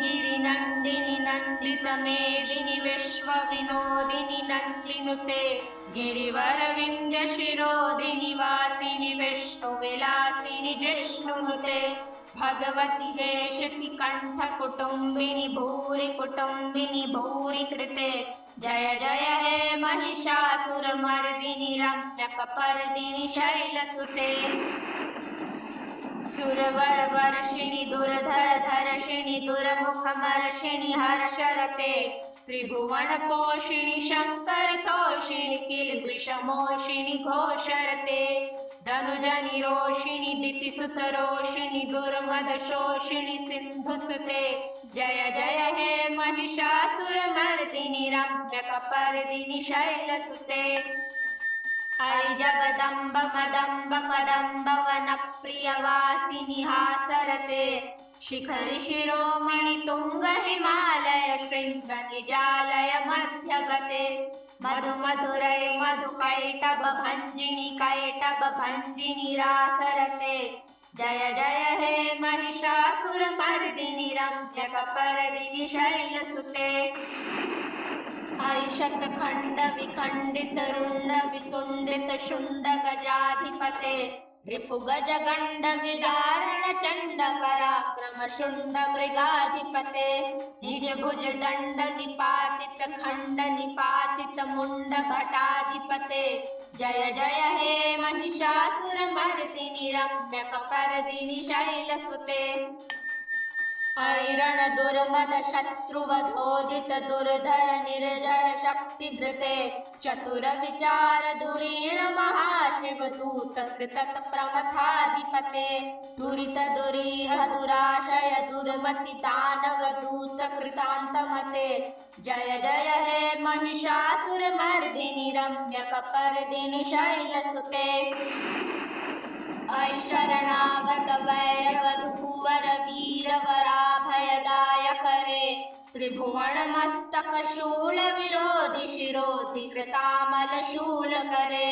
गिरिनन्दिनि नन्दितमेदिनि विश्वविनोदिनि नन्दिनुते गिरिवरविन्द्यशिरोदिनि वासिनि विष्णुविलासिनि जिष्णुनुते भगवति हेशति कण्ठकुटुम्बिनि भूरि कुटुम्बिनि भूरि कृते जय जय हे महिषासुरमर्दिनि रम्यकपर्दिनि शैलसुते सुरवरवर्षिणि धर्षिणि दुर्मुखमर्षिणि हर्षरते। त्रिभुवनपोषिणि शङ्करतोषिणि किल्बिषमोषिणि घोषरते। धनुजनि रोषिणि दितिसुतरोषिणि दुर्मदशोषिणि सिन्धुसुते। जय जय हे महिषासुरमर्दिनि रम्यकपर्दिनि शैलसुते। ऐ जगदम्ब पदम्ब कदम्बवनप्रियवासिनिहासरते शिखरि शिरोमणि तुङ्गहिमालय शृङ्गनिजालय मध्यगते मधु मधुरै मधु कैटब जय जय हे महिषासुरमर्दिनि रम्यकपरदिनि शैलसुते ऐशतखण्ड विखण्डित रुण्ड वितुण्डित शुण्ड गजाधिपते रिपुगज गण्ड विदारण चण्ड पराक्रम शुण्ड मृगाधिपते निज भुज दण्ड निपातित खण्ड निपातित मुण्ड भटाधिपते जय जय हे महिषासुरमर्दिनि रम्यकपर्दिनि शैलसुते ऐरण दुर्मद शत्रुवधोदित दुर्धर निर्जर शक्तिभृते चतुर विचार दुरीण महाशिव दूत कृतत प्रमथाधिपते दुरित दुरीह दुराशय दुर्मति दानव दूत कृतान्तमते जय जय हे महिषासुर महिषासुरमर्दिनि रम्यकपर्दिनि शैलसुते ऐ वीरवराभयदायकरे त्रिभुवनमस्तक शूल विरोधि शिरोधि कृतामल शूल करे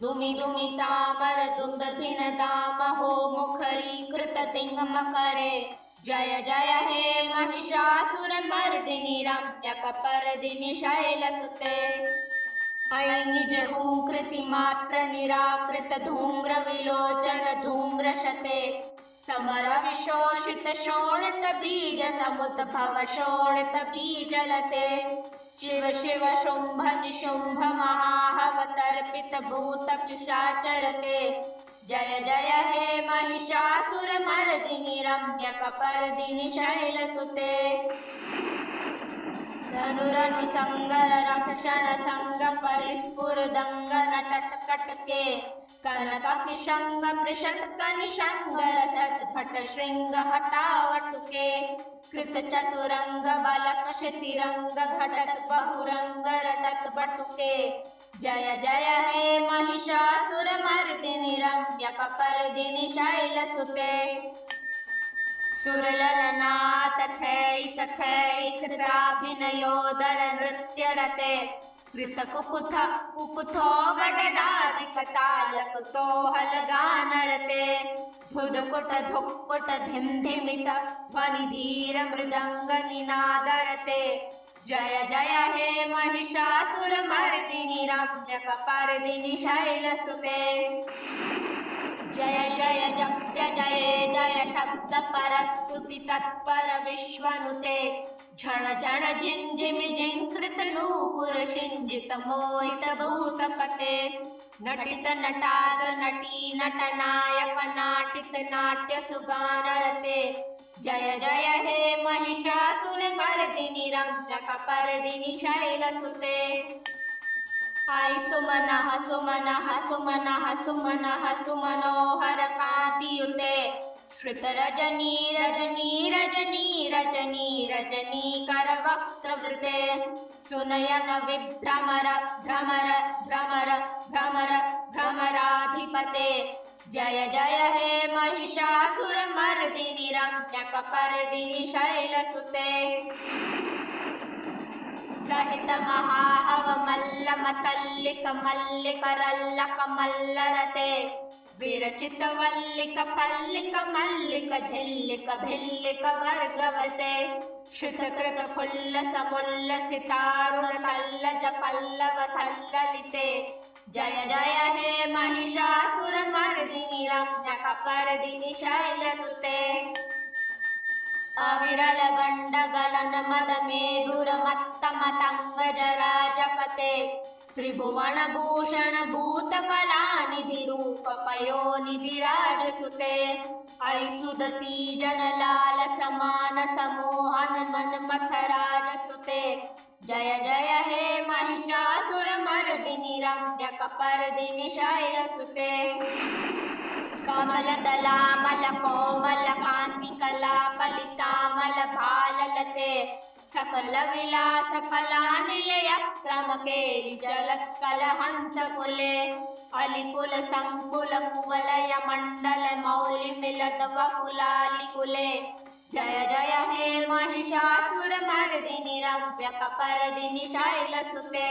दुमि दुमि तामर दुन्दधिन दामहो मुखरीकृत तिङ्गम करे जय जय, हे महिषासुरमर्दिनि रम्यकपर्दिनि शैलसुते निराकृत धूम्र विलोचन धूम्रशते समर विशोषित शोणित बीज समुद्भव शोणित बीजलते शिव शिव शुम्भ निशुम्भ महाहवतर्पित भूत पिशाचरते। जय जय हे महिषासुरमर्दिनि रम्यकपर्दिनि शैलसुते। धनुरनुसङ्गर रक्षण सङ्ग परिस्फुरदङ्ग नटटकटके कनककिशङ्ग पृषत कनिशङ्गर सट भट शृङ्ग हटावटुके कृत चतुरङ्ग बलक क्षितिरङ्ग घटत बहुरङ्ग रटत बटुके जय जय हे महिषासुरमर्दिनि रम्यकपर्दिनि शैलसुते सुरललना तथै तथै कृताभिनयोदर नृत्यरते कृतकुकुथ कुकुथो गडडादिकतालकुतो हलगानरते धुदकुट धुक्कुट धिम्धिमित ध्वनिधीर मृदङ्ग निनादरते जय जय हे महिषासुरमर्दिनि रम्यकपर्दिनि शैलसुते जय जय जप्य, जय जय शब्द परस्तुति तत्पर विश्वनुते झण झण भूतपते। नटित नटाद नटी, नटनायक, नाटित, नाट्य सुगानरते जय जय, हे महिषासुरमर्दिनि रम्यकपर्दिनि शैलसुते। ऐ सुमनः सुमनः सुमनः सुमनः सुमनोहर कान्तियुते श्रुतरजनी रजनी रजनी रजनी रजनी कर करवक्त्रवृते सुनयन विभ्रमर भ्रमर भ्रमर भ्रमर भ्रमराधिपते जय जय हे महिषासुरमर्दिनि रम्यकपर्दिनि शैलसुते सहित महाहव मल्ल मतल्लिक मल्लिक रल्लक मल्लरते विरचित वल्लिक पल्लिक मल्लिक झिल्लिक भिल्लिक वर्गवृते श्रुतकृत फुल्लसमुल्लसितारुण कल्लज पल्लव सल्ललिते जय जय हे महिषासुरमर्दिनि रम्यकपर्दिनि शैलसुते अविरल गण्डगलन मद मेधुरमत्तमतङ्गजराजपते त्रिभुवन भूषण भूत कला निधि रूप पयो निधि राजसुते ऐसुदती जन लाल समान समोहन मन मथराज सुते जय जय हे महिषासुर मर्दिनि रम्यक पर्दिनि शैलसुते कमल दलामल, कोमल कांति कला कलितामल भाललते सकल विलास कला निलय क्रम केलि चलत् कल। हंस कुले अलिकुल संकुल कुवलय मंडल मौलि मिलत वकुलालि कुले। जय जय हे महिषासुर मर्दिनि रम्यक परदिनि शैलसुते।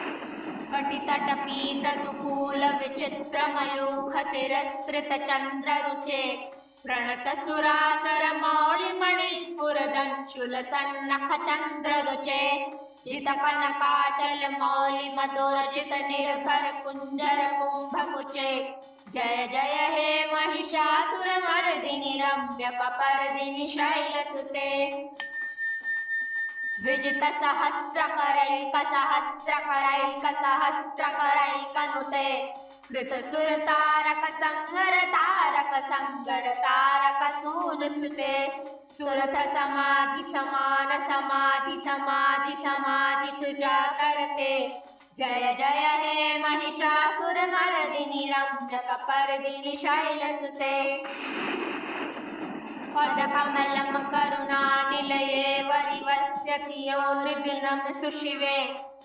प्रणत सुरासर मौलि स्फुरदंशुल सन्नख चंद्र रुचे जित कनकाचल मौलि मधुर निर्भर कुंजर कुंभ कुचे जय जय हे महिषासुर मर्दिनि रम्यक पर्दिनि शैलसुते विजित सहस्र करैक सहस्र करैक सहस्र करैक नुते कृत सुर तारक संगर तारक संगर तारक सून सुते सुरथ समाधि समान समाधि समाधि समाधि सुजा करते जय जय हे महिषासुर मर्दिनि रम्यक पर्दिनि शैलसुते पदकमलं करुणानिलये वरिवस्यति यो नृदिनं सुशिवे।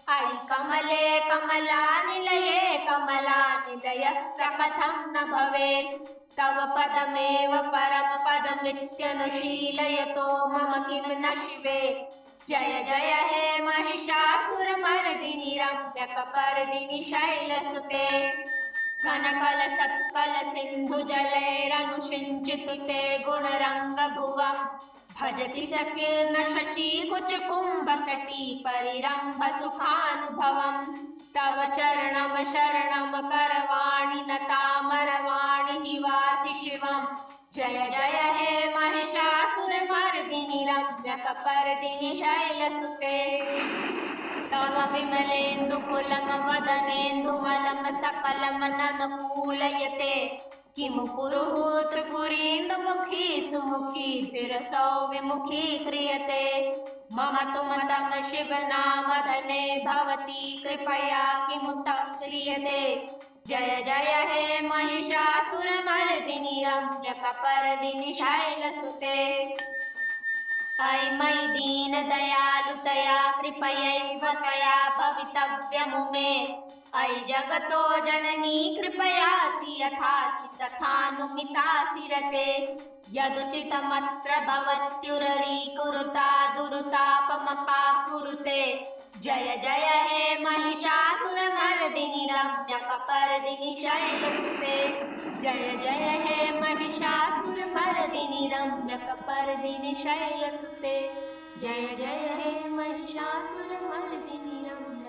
अयि कमले कमलानिलये कमलानिलयस्य कथं न भवेत् तव पदमेव परमपदमित्यनुशीलयतो मम किं न शिवे। जय जय हे महिषासुरमर्दिनि रम्यकपर्दिनि शैलसुते। कनकल सत्कल सिन्धु जलैरनुषिञ्चित ते गुणरङ्ग भुवम् भजति सकीर्ण शची कुच कुम्भकटी परिरम्भ सुखानुभवम् तव चरणं शरणं करवाणि नतामरवाणि निवासि शिवम्। जय जय हे महिषासुरमर्दिनि रम्यकपर्दिनि शैलसुते तव विमलेन्दुकुलं वदनेन्दुमलं सकलं ननकूलयते किमु पुरुहूत्रिपुरीन्दुमुखी सुमुखीभिरसौ विमुखी क्रियते। मम तुम तम शिवनामधने भवती कृपया किमुत क्रियते। जय जय हे महिषासुरमर्दिनि रम्यकपर्दिनि शैलसुते। अयि मयि दीन दयालुतया कृपयैव त्वया भवितव्यमुमे। अयि जगतो जननी कृपयासि यथासि तथानुमितासि रते यदुचितमत्र भवत्युररीकुरुता दुरुतापमपाकुरुते जय जय हे महिषासुरमर्दिनि रम्यकपर्दिनि शैलसुते। जय जय हे महिषासुरमर्दिनि रम्यकपर्दिनि शैलसुते। जय जय हे महिषासुरमर्दिनि रम्य